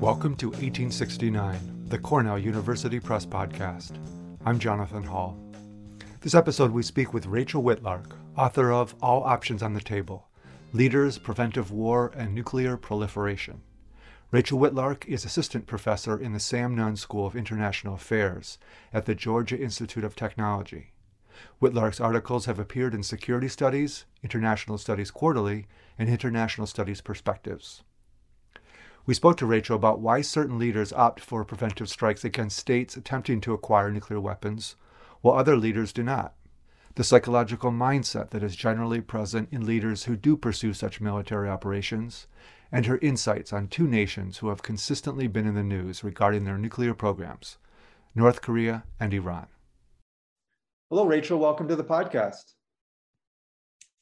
Welcome to 1869, the Cornell University Press Podcast. I'm Jonathan Hall. This episode, we speak with Rachel Whitlark, author of All Options on the Table Leaders, Preventive War, and Nuclear Proliferation. Rachel Whitlark is assistant professor in the Sam Nunn School of International Affairs at the Georgia Institute of Technology. Whitlark's articles have appeared in Security Studies, International Studies Quarterly, and International Studies Perspectives. We spoke to Rachel about why certain leaders opt for preventive strikes against states attempting to acquire nuclear weapons, while other leaders do not. The psychological mindset that is generally present in leaders who do pursue such military operations, and her insights on two nations who have consistently been in the news regarding their nuclear programs North Korea and Iran. Hello, Rachel. Welcome to the podcast.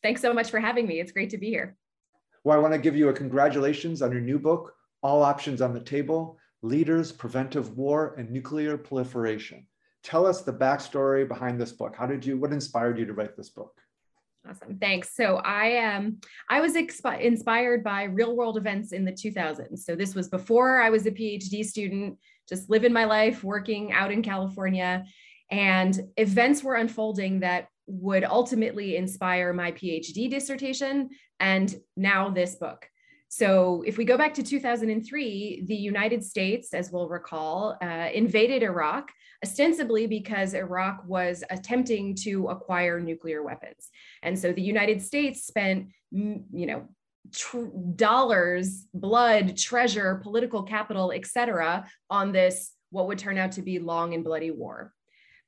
Thanks so much for having me. It's great to be here. Well, I want to give you a congratulations on your new book, All Options on the Table Leaders, Preventive War, and Nuclear Proliferation. Tell us the backstory behind this book. How did you, what inspired you to write this book? Awesome. Thanks. So I um I was expi- inspired by real world events in the 2000s. So this was before I was a PhD student, just living my life, working out in California, and events were unfolding that would ultimately inspire my PhD dissertation and now this book. So, if we go back to 2003, the United States, as we'll recall, uh, invaded Iraq, ostensibly because Iraq was attempting to acquire nuclear weapons. And so the United States spent, you know, tr- dollars, blood, treasure, political capital, et cetera, on this, what would turn out to be long and bloody war.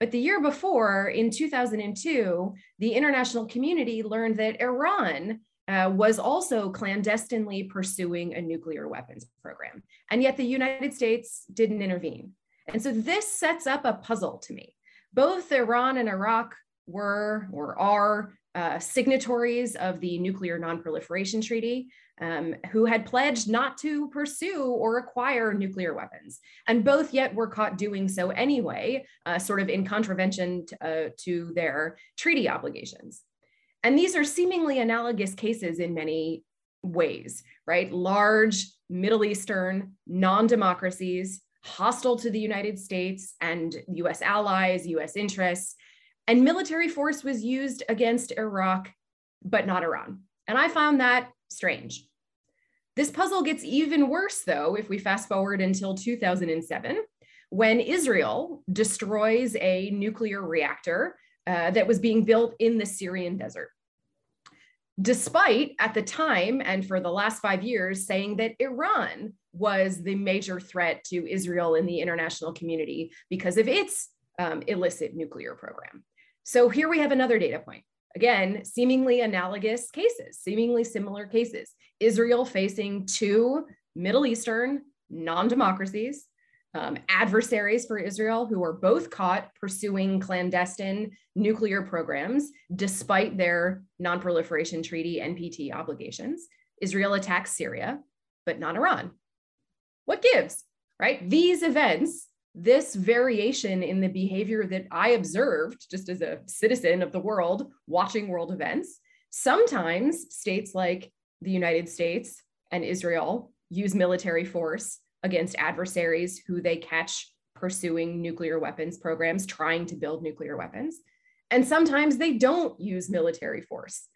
But the year before, in 2002, the international community learned that Iran uh, was also clandestinely pursuing a nuclear weapons program. And yet the United States didn't intervene. And so this sets up a puzzle to me. Both Iran and Iraq were or are uh, signatories of the Nuclear Nonproliferation Treaty, um, who had pledged not to pursue or acquire nuclear weapons. And both yet were caught doing so anyway, uh, sort of in contravention to, uh, to their treaty obligations. And these are seemingly analogous cases in many ways, right? Large Middle Eastern non democracies, hostile to the United States and US allies, US interests, and military force was used against Iraq, but not Iran. And I found that strange. This puzzle gets even worse, though, if we fast forward until 2007, when Israel destroys a nuclear reactor uh, that was being built in the Syrian desert. Despite at the time and for the last five years saying that Iran was the major threat to Israel in the international community because of its um, illicit nuclear program. So here we have another data point. Again, seemingly analogous cases, seemingly similar cases. Israel facing two Middle Eastern non democracies, um, adversaries for Israel who are both caught pursuing clandestine nuclear programs despite their non proliferation treaty NPT obligations. Israel attacks Syria, but not Iran. What gives, right? These events this variation in the behavior that I observed just as a citizen of the world watching world events, sometimes states like the United States and Israel use military force against adversaries who they catch pursuing nuclear weapons programs, trying to build nuclear weapons. And sometimes they don't use military force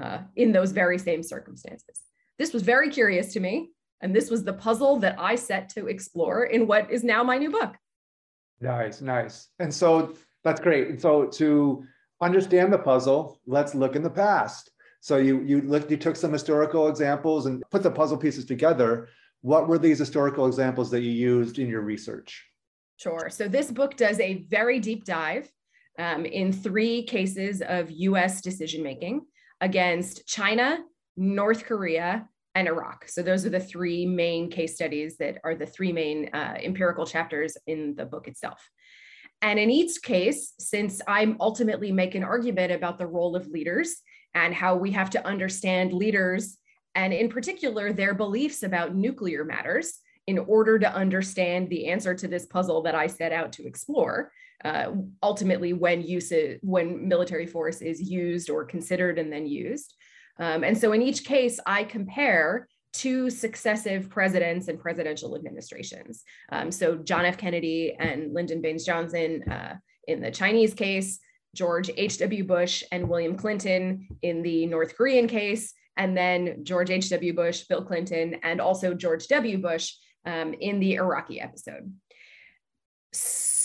uh, in those very same circumstances. This was very curious to me. And this was the puzzle that I set to explore in what is now my new book. Nice, nice. And so that's great. And so to understand the puzzle, let's look in the past. So you you looked, you took some historical examples and put the puzzle pieces together. What were these historical examples that you used in your research? Sure. So this book does a very deep dive um, in three cases of U.S. decision making against China, North Korea, and Iraq. So those are the three main case studies that are the three main uh, empirical chapters in the book itself. And in each case, since I ultimately make an argument about the role of leaders and how we have to understand leaders, and in particular, their beliefs about nuclear matters in order to understand the answer to this puzzle that I set out to explore. Uh, ultimately, when use when military force is used or considered and then used, Um, and so in each case, I compare two successive presidents and presidential administrations. Um, so John F. Kennedy and Lyndon Baines Johnson uh, in the Chinese case, George H.W. Bush and William Clinton in the North Korean case, and then George H.W. Bush, Bill Clinton, and also George W. Bush um, in the Iraqi episode.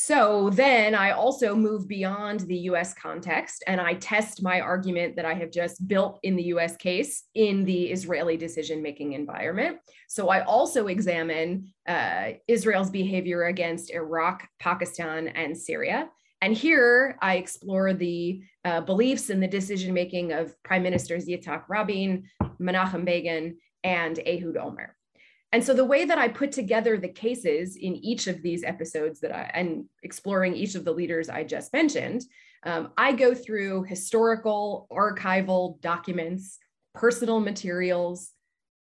So then I also move beyond the US context and I test my argument that I have just built in the US case in the Israeli decision making environment. So I also examine uh, Israel's behavior against Iraq, Pakistan, and Syria. And here I explore the uh, beliefs and the decision making of Prime Ministers Yitzhak Rabin, Menachem Begin, and Ehud Olmert. And so the way that I put together the cases in each of these episodes that I and exploring each of the leaders I just mentioned, um, I go through historical, archival documents, personal materials,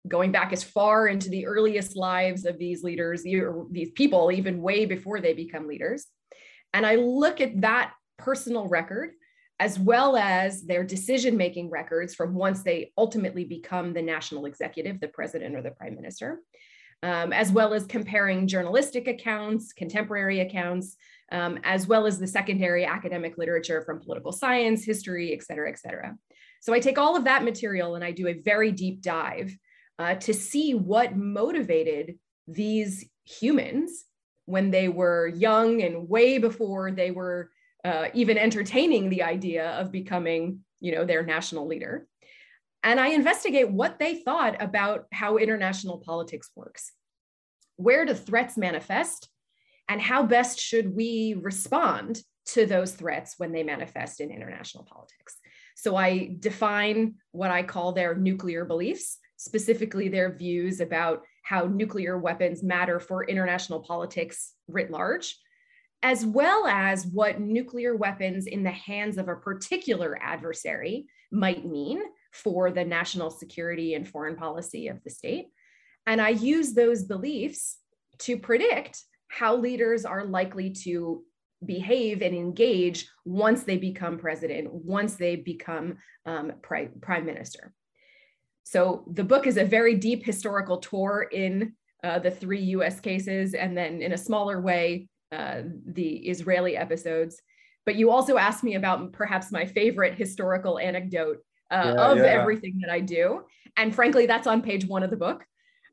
going back as far into the earliest lives of these leaders, these people, even way before they become leaders. And I look at that personal record as well as their decision making records from once they ultimately become the national executive, the president or the prime minister, um, as well as comparing journalistic accounts, contemporary accounts, um, as well as the secondary academic literature from political science, history, et cetera, et cetera. So I take all of that material and I do a very deep dive uh, to see what motivated these humans when they were young and way before they were uh, even entertaining the idea of becoming, you know, their national leader. And I investigate what they thought about how international politics works. Where do threats manifest? And how best should we respond to those threats when they manifest in international politics? So I define what I call their nuclear beliefs, specifically their views about how nuclear weapons matter for international politics writ large, as well as what nuclear weapons in the hands of a particular adversary might mean for the national security and foreign policy of the state. And I use those beliefs to predict how leaders are likely to behave and engage once they become president, once they become um, pri- prime minister. So the book is a very deep historical tour in uh, the three US cases, and then in a smaller way, uh, the Israeli episodes. But you also asked me about perhaps my favorite historical anecdote uh, yeah, of yeah. everything that I do. And frankly, that's on page one of the book.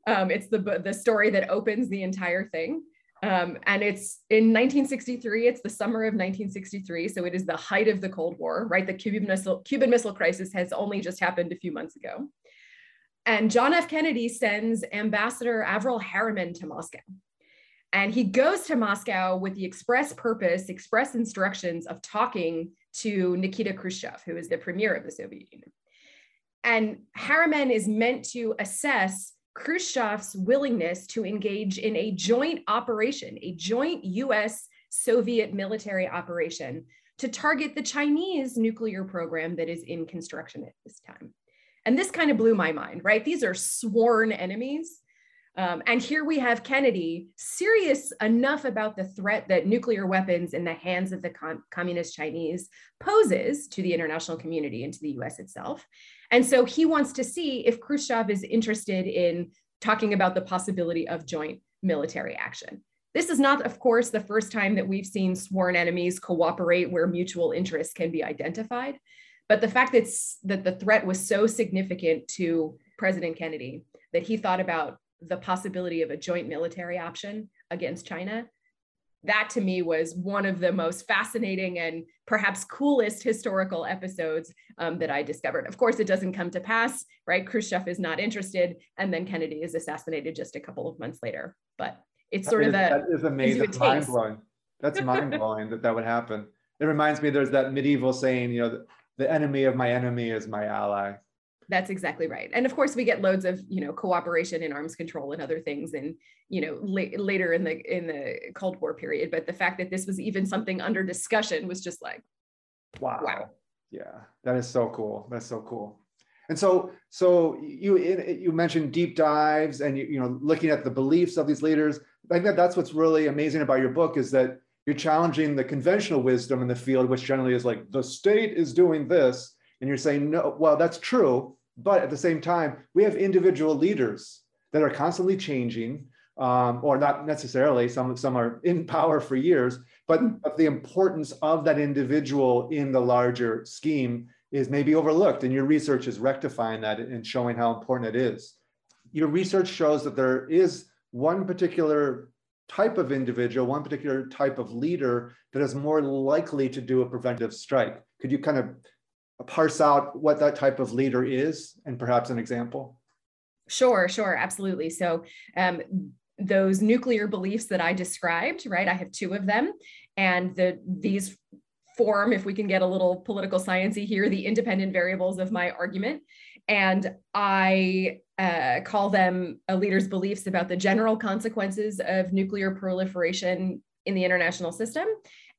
Um, it's the, the story that opens the entire thing. Um, and it's in 1963, it's the summer of 1963. So it is the height of the Cold War, right? The Cuban Missile, Cuban Missile Crisis has only just happened a few months ago. And John F. Kennedy sends Ambassador Averell Harriman to Moscow. And he goes to Moscow with the express purpose, express instructions of talking to Nikita Khrushchev, who is the premier of the Soviet Union. And Harriman is meant to assess Khrushchev's willingness to engage in a joint operation, a joint US Soviet military operation to target the Chinese nuclear program that is in construction at this time. And this kind of blew my mind, right? These are sworn enemies. Um, and here we have Kennedy serious enough about the threat that nuclear weapons in the hands of the com- communist Chinese poses to the international community and to the US itself. And so he wants to see if Khrushchev is interested in talking about the possibility of joint military action. This is not, of course, the first time that we've seen sworn enemies cooperate where mutual interests can be identified. But the fact that, that the threat was so significant to President Kennedy that he thought about the possibility of a joint military option against China. That to me was one of the most fascinating and perhaps coolest historical episodes um, that I discovered. Of course, it doesn't come to pass, right? Khrushchev is not interested, and then Kennedy is assassinated just a couple of months later. But it's sort of a that is amazing, mind blowing. That's mind blowing that that would happen. It reminds me there's that medieval saying, you know, the enemy of my enemy is my ally. That's exactly right. And of course, we get loads of you know cooperation in arms control and other things, and you know la- later in the in the Cold War period. But the fact that this was even something under discussion was just like, wow, wow. Yeah, that is so cool. That's so cool. And so, so you you mentioned deep dives and you, you know looking at the beliefs of these leaders. I think that that's what's really amazing about your book is that you're challenging the conventional wisdom in the field, which generally is like the state is doing this, and you're saying no. Well, that's true, but at the same time, we have individual leaders that are constantly changing, um, or not necessarily. Some some are in power for years, but, but the importance of that individual in the larger scheme is maybe overlooked, and your research is rectifying that and showing how important it is. Your research shows that there is one particular type of individual, one particular type of leader that is more likely to do a preventive strike. Could you kind of parse out what that type of leader is and perhaps an example? Sure, sure, absolutely. So, um, those nuclear beliefs that I described, right? I have two of them, and the these form, if we can get a little political sciency here, the independent variables of my argument. And I uh, call them a leader's beliefs about the general consequences of nuclear proliferation in the international system,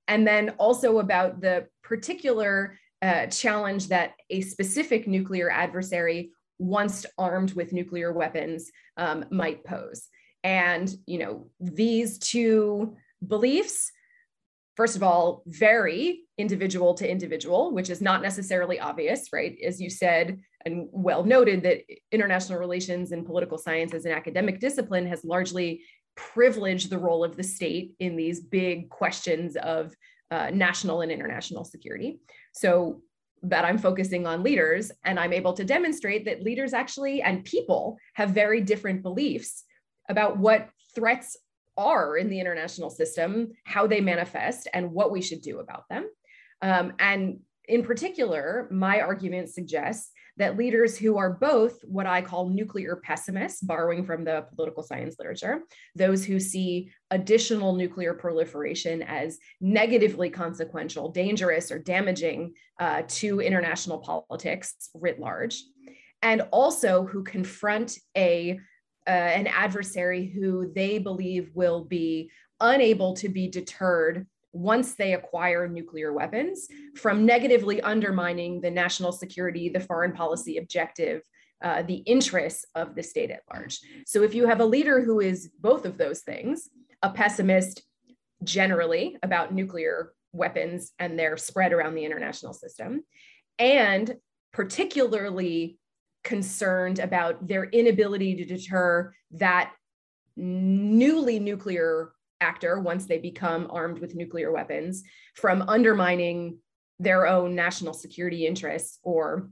and then also about the particular uh, challenge that a specific nuclear adversary, once armed with nuclear weapons, um, might pose. And you know these two beliefs first of all, vary individual to individual, which is not necessarily obvious, right? As you said, and well noted, that international relations and political science as an academic discipline has largely privileged the role of the state in these big questions of uh, national and international security. So that I'm focusing on leaders, and I'm able to demonstrate that leaders actually and people have very different beliefs about what threats are in the international system, how they manifest, and what we should do about them. Um, and in particular, my argument suggests that leaders who are both what I call nuclear pessimists, borrowing from the political science literature, those who see additional nuclear proliferation as negatively consequential, dangerous, or damaging uh, to international politics writ large, and also who confront a uh, an adversary who they believe will be unable to be deterred once they acquire nuclear weapons from negatively undermining the national security, the foreign policy objective, uh, the interests of the state at large. So if you have a leader who is both of those things, a pessimist generally about nuclear weapons and their spread around the international system, and particularly concerned about their inability to deter that newly nuclear actor once they become armed with nuclear weapons from undermining their own national security interests or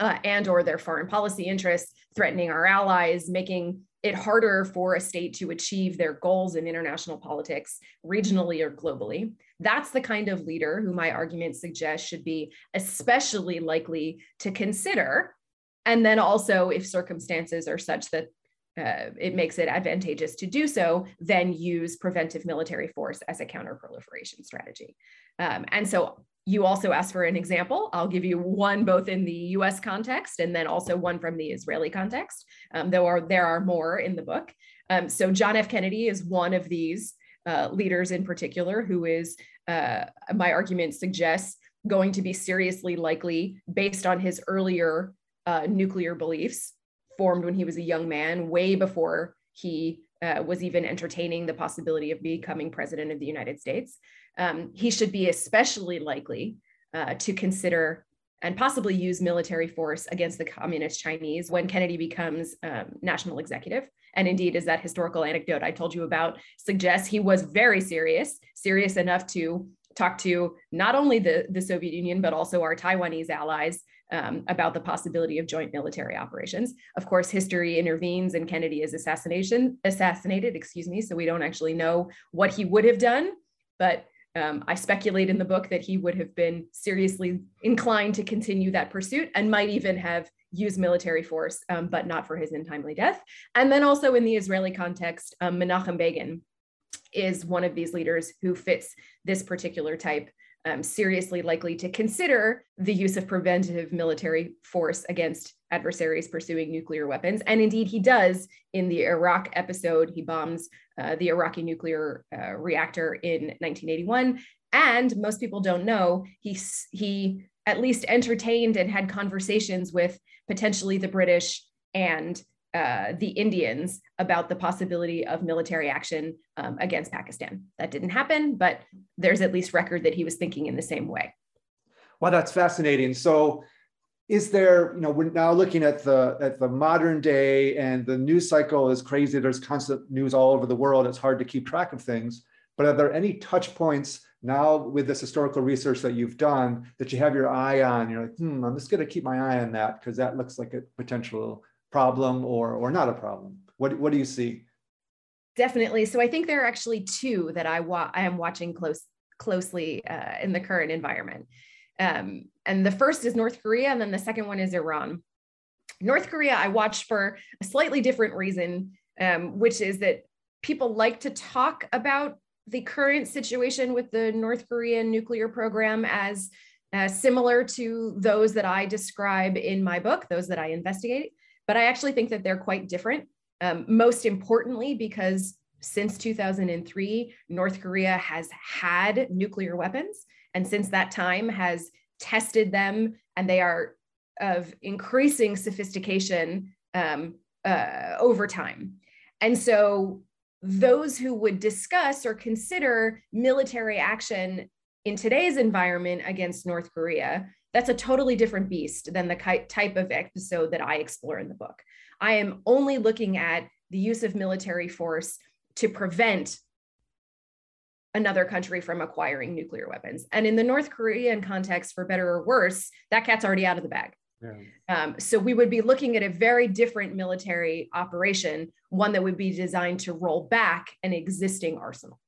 uh, and or their foreign policy interests threatening our allies making it harder for a state to achieve their goals in international politics regionally or globally. That's the kind of leader who my argument suggests should be especially likely to consider. And then also, if circumstances are such that uh, it makes it advantageous to do so, then use preventive military force as a counterproliferation strategy. Um, and so you also asked for an example. I'll give you one both in the US context and then also one from the Israeli context, um, though are, there are more in the book. Um, so John F. Kennedy is one of these uh, leaders in particular who is, uh, my argument suggests, going to be seriously likely based on his earlier uh, nuclear beliefs formed when he was a young man, way before he uh, was even entertaining the possibility of becoming president of the United States. Um, he should be especially likely uh, to consider and possibly use military force against the communist Chinese when Kennedy becomes um, national executive. And indeed, as that historical anecdote I told you about suggests, he was very serious, serious enough to talk to not only the, the Soviet Union, but also our Taiwanese allies um, about the possibility of joint military operations. Of course, history intervenes and Kennedy is assassination, assassinated, excuse me, so we don't actually know what he would have done, but um, I speculate in the book that he would have been seriously inclined to continue that pursuit and might even have used military force, um, but not for his untimely death. And then also in the Israeli context, um, Menachem Begin is one of these leaders who fits this particular type um, seriously likely to consider the use of preventive military force against adversaries pursuing nuclear weapons. And indeed, he does in the Iraq episode. He bombs uh, the Iraqi nuclear uh, reactor in 1981. And most people don't know, he, he at least entertained and had conversations with potentially the British and uh, the Indians about the possibility of military action um, against Pakistan. That didn't happen, but there's at least record that he was thinking in the same way. Wow, that's fascinating. So, is there, you know, we're now looking at the at the modern day and the news cycle is crazy. There's constant news all over the world. It's hard to keep track of things. But are there any touch points now with this historical research that you've done that you have your eye on? You're like, hmm, I'm just going to keep my eye on that because that looks like a potential problem or or not a problem. What what do you see? Definitely. So I think there are actually two that I wa- I am watching close closely uh, in the current environment. Um, and the first is North Korea, and then the second one is Iran. North Korea, I watched for a slightly different reason, um, which is that people like to talk about the current situation with the North Korean nuclear program as uh, similar to those that I describe in my book, those that I investigate. But I actually think that they're quite different. Um, most importantly, because since 2003, North Korea has had nuclear weapons, and since that time has tested them, and they are of increasing sophistication um, uh, over time. And so those who would discuss or consider military action in today's environment against North Korea, that's a totally different beast than the type of episode that I explore in the book. I am only looking at the use of military force to prevent another country from acquiring nuclear weapons. And in the North Korean context, for better or worse, that cat's already out of the bag. Yeah. Um, so we would be looking at a very different military operation, one that would be designed to roll back an existing arsenal.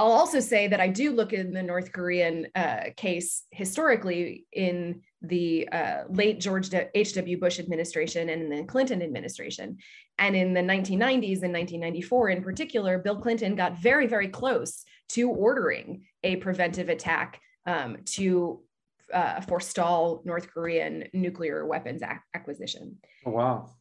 I'll also say that I do look in the North Korean uh, case historically in the uh, late George H.W. Bush administration and the Clinton administration. And in the 1990s and 1994 in particular, Bill Clinton got very, very close to ordering a preventive attack um, to uh, forestall North Korean nuclear weapons ac- acquisition. Oh, wow.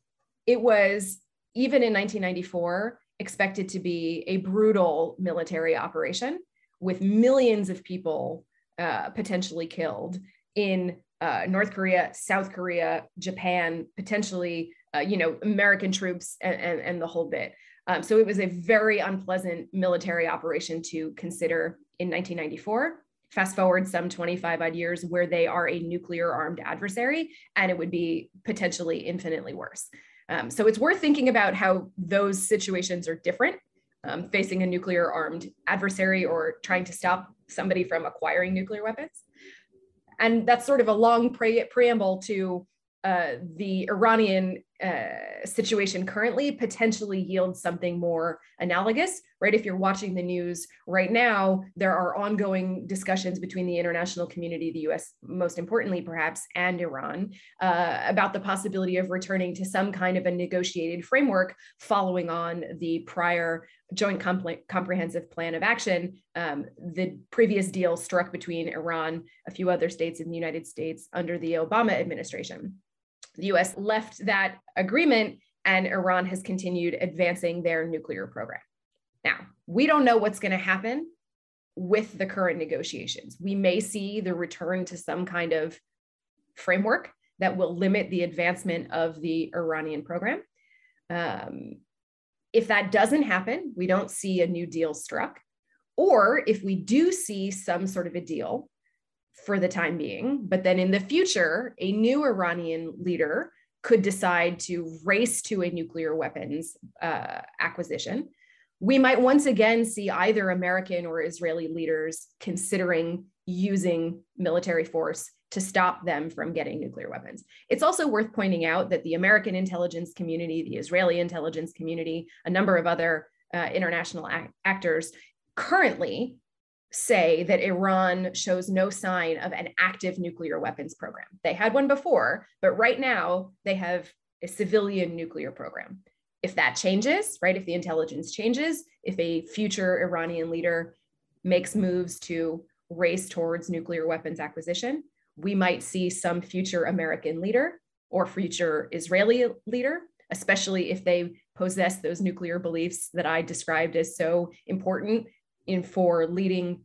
It was, even in 1994, expected to be a brutal military operation with millions of people uh, potentially killed in uh, North Korea, South Korea, Japan, potentially, uh, you know, American troops and, and, and the whole bit. Um, so it was a very unpleasant military operation to consider in 1994. Fast forward some 25 odd years where they are a nuclear armed adversary, and it would be potentially infinitely worse. Um, so it's worth thinking about how those situations are different, um, facing a nuclear armed adversary or trying to stop somebody from acquiring nuclear weapons. And that's sort of a long pre- preamble to uh, the Iranian uh, situation currently potentially yields something more analogous, right? If you're watching the news right now, there are ongoing discussions between the international community, the US, most importantly, perhaps, and Iran uh, about the possibility of returning to some kind of a negotiated framework following on the prior joint comprehensive plan of action, um, the previous deal struck between Iran, a few other states and the United States under the Obama administration the US left that agreement and Iran has continued advancing their nuclear program. Now, we don't know what's going to happen with the current negotiations. We may see the return to some kind of framework that will limit the advancement of the Iranian program. Um, if that doesn't happen, we don't see a new deal struck. Or if we do see some sort of a deal for the time being. But then in the future, a new Iranian leader could decide to race to a nuclear weapons uh, acquisition. We might once again see either American or Israeli leaders considering using military force to stop them from getting nuclear weapons. It's also worth pointing out that the American intelligence community, the Israeli intelligence community, a number of other uh, international act- actors currently say that Iran shows no sign of an active nuclear weapons program. They had one before, but right now they have a civilian nuclear program. If that changes, right, if the intelligence changes, if a future Iranian leader makes moves to race towards nuclear weapons acquisition, we might see some future American leader or future Israeli leader, especially if they possess those nuclear beliefs that I described as so important in for leading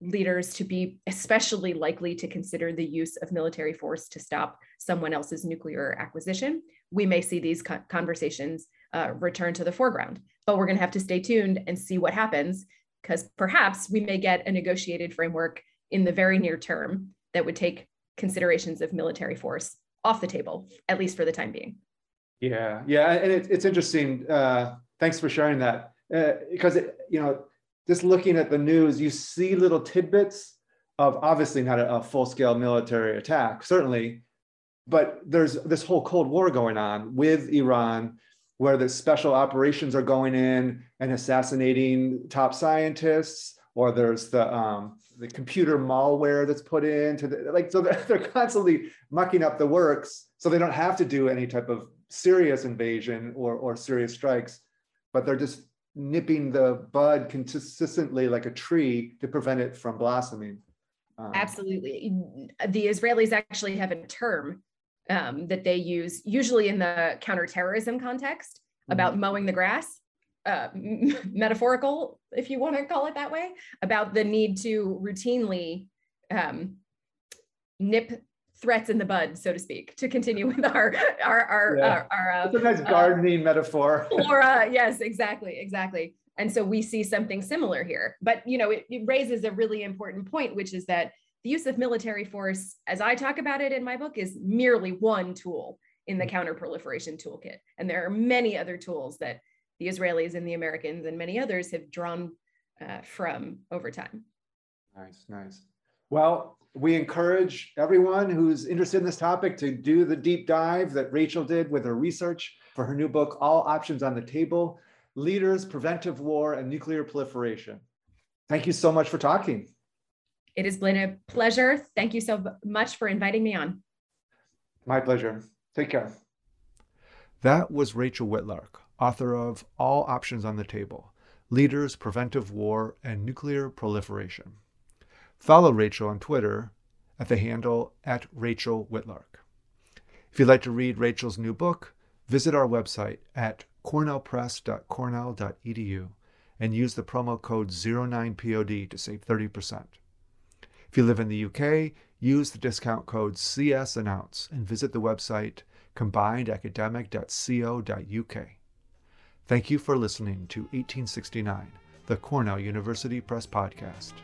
leaders to be especially likely to consider the use of military force to stop someone else's nuclear acquisition, we may see these conversations uh, return to the foreground. But we're going to have to stay tuned and see what happens because perhaps we may get a negotiated framework in the very near term that would take considerations of military force off the table, at least for the time being. Yeah, yeah, and it, it's interesting. Uh, thanks for sharing that uh, because it, you know, just looking at the news, you see little tidbits of obviously not a, a full-scale military attack, certainly, but there's this whole Cold War going on with Iran, where the special operations are going in and assassinating top scientists, or there's the um, the computer malware that's put into the like so they're, they're constantly mucking up the works so they don't have to do any type of serious invasion or or serious strikes but they're just nipping the bud consistently like a tree to prevent it from blossoming um, absolutely the israelis actually have a term um, that they use usually in the counterterrorism context about mm-hmm. mowing the grass uh, metaphorical, if you want to call it that way, about the need to routinely um, nip threats in the bud, so to speak, to continue with our our our, yeah. our, our uh, a nice uh, gardening uh, metaphor. Flora, yes, exactly, exactly. And so we see something similar here. But you know, it, it raises a really important point, which is that the use of military force, as I talk about it in my book, is merely one tool in the mm. counterproliferation toolkit. And there are many other tools that the Israelis and the Americans and many others have drawn uh, from over time. Nice, nice. Well, we encourage everyone who's interested in this topic to do the deep dive that Rachel did with her research for her new book, All Options on the Table Leaders, Preventive War, and Nuclear Proliferation. Thank you so much for talking. It has been a pleasure. Thank you so much for inviting me on. My pleasure. Take care. That was Rachel Whitlark, author of All Options on the Table Leaders, Preventive War, and Nuclear Proliferation. Follow Rachel on Twitter at the handle at Rachel Whitlark. If you'd like to read Rachel's new book, visit our website at cornellpress.cornell.edu and use the promo code 09POD to save 30%. If you live in the UK, use the discount code CSAnnounce and visit the website combinedacademic.co.uk. Thank you for listening to 1869, the Cornell University Press Podcast.